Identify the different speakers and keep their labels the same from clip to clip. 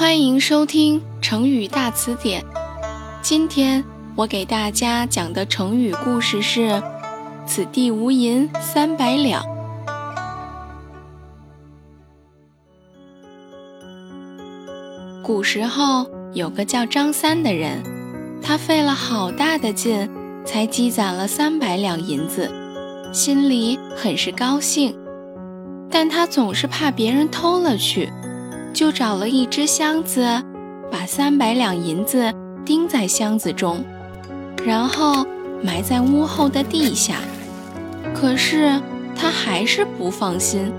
Speaker 1: 欢迎收听成语大词典。今天我给大家讲的成语故事是“此地无银三百两”。古时候有个叫张三的人，他费了好大的劲才积攒了三百两银子，心里很是高兴，但他总是怕别人偷了去。就找了一只箱子，把三百两银子钉在箱子中，然后埋在屋后的地下。可是他还是不放心，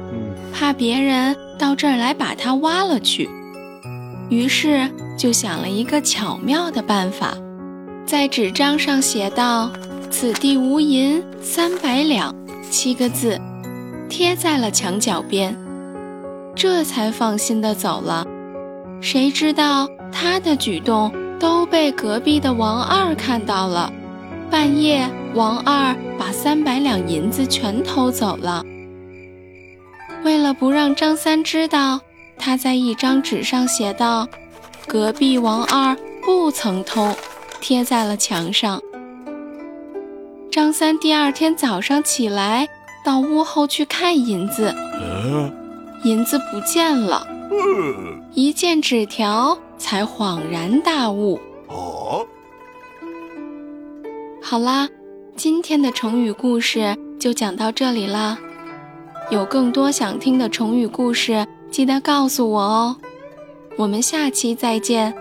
Speaker 1: 怕别人到这儿来把它挖了去。于是就想了一个巧妙的办法，在纸张上写道：“此地无银三百两”七个字，贴在了墙角边。这才放心的走了。谁知道他的举动都被隔壁的王二看到了。半夜，王二把三百两银子全偷走了。为了不让张三知道，他在一张纸上写道：“隔壁王二不曾偷”，贴在了墙上。张三第二天早上起来，到屋后去看银子。银子不见了，一见纸条才恍然大悟。哦，好啦，今天的成语故事就讲到这里啦。有更多想听的成语故事，记得告诉我哦。我们下期再见。